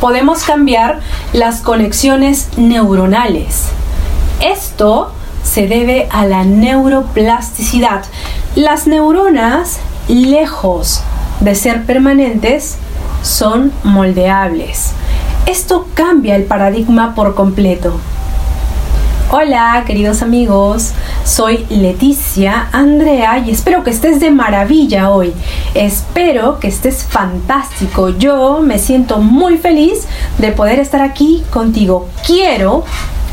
podemos cambiar las conexiones neuronales. Esto se debe a la neuroplasticidad. Las neuronas, lejos de ser permanentes, son moldeables. Esto cambia el paradigma por completo. Hola queridos amigos, soy Leticia Andrea y espero que estés de maravilla hoy. Espero que estés fantástico. Yo me siento muy feliz de poder estar aquí contigo. Quiero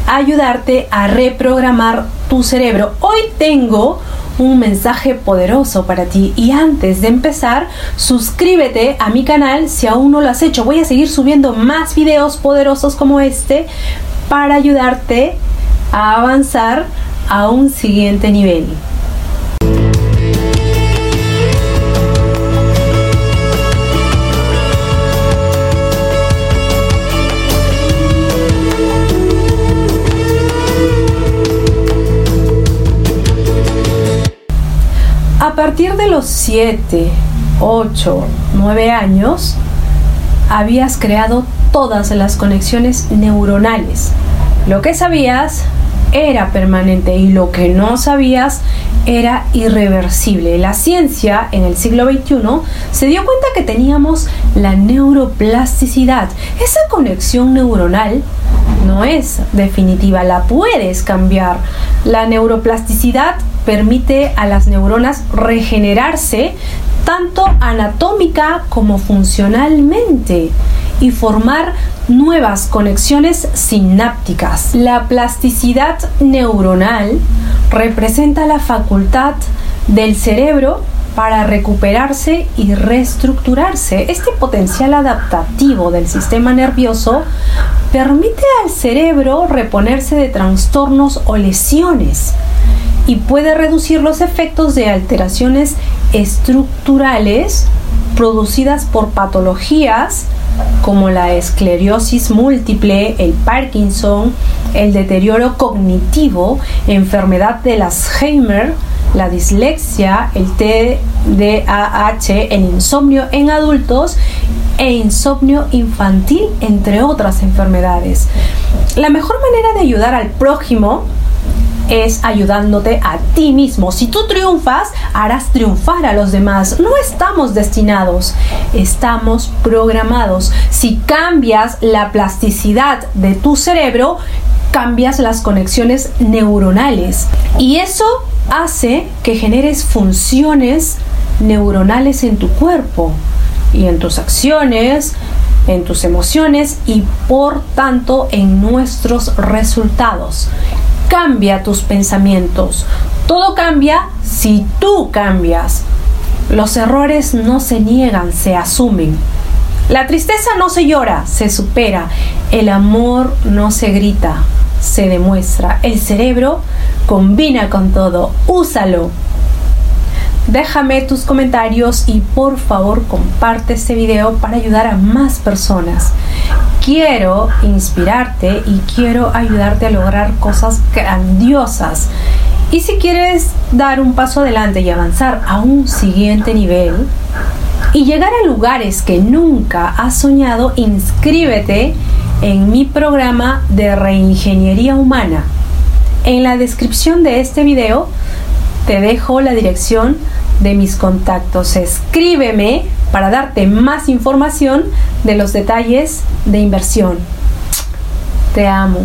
ayudarte a reprogramar tu cerebro. Hoy tengo un mensaje poderoso para ti y antes de empezar suscríbete a mi canal si aún no lo has hecho voy a seguir subiendo más videos poderosos como este para ayudarte a avanzar a un siguiente nivel. A partir de los 7, 8, 9 años, habías creado todas las conexiones neuronales lo que sabías era permanente y lo que no sabías era irreversible. La ciencia en el siglo XXI se dio cuenta que teníamos la neuroplasticidad. Esa conexión neuronal no es definitiva, la puedes cambiar. La neuroplasticidad permite a las neuronas regenerarse tanto anatómica como funcionalmente y formar nuevas conexiones sinápticas. La plasticidad neuronal representa la facultad del cerebro para recuperarse y reestructurarse. Este potencial adaptativo del sistema nervioso permite al cerebro reponerse de trastornos o lesiones y puede reducir los efectos de alteraciones estructurales producidas por patologías como la esclerosis múltiple, el Parkinson, el deterioro cognitivo, enfermedad de Alzheimer, la dislexia, el TDAH, el insomnio en adultos e insomnio infantil, entre otras enfermedades. La mejor manera de ayudar al prójimo es ayudándote a ti mismo. Si tú triunfas, harás triunfar a los demás. No estamos destinados, estamos programados. Si cambias la plasticidad de tu cerebro, cambias las conexiones neuronales. Y eso hace que generes funciones neuronales en tu cuerpo y en tus acciones, en tus emociones y por tanto en nuestros resultados cambia tus pensamientos. Todo cambia si tú cambias. Los errores no se niegan, se asumen. La tristeza no se llora, se supera. El amor no se grita, se demuestra. El cerebro combina con todo. Úsalo. Déjame tus comentarios y por favor comparte este video para ayudar a más personas quiero inspirarte y quiero ayudarte a lograr cosas grandiosas. Y si quieres dar un paso adelante y avanzar a un siguiente nivel y llegar a lugares que nunca has soñado, inscríbete en mi programa de reingeniería humana. En la descripción de este video te dejo la dirección de mis contactos. Escríbeme para darte más información de los detalles de inversión. Te amo.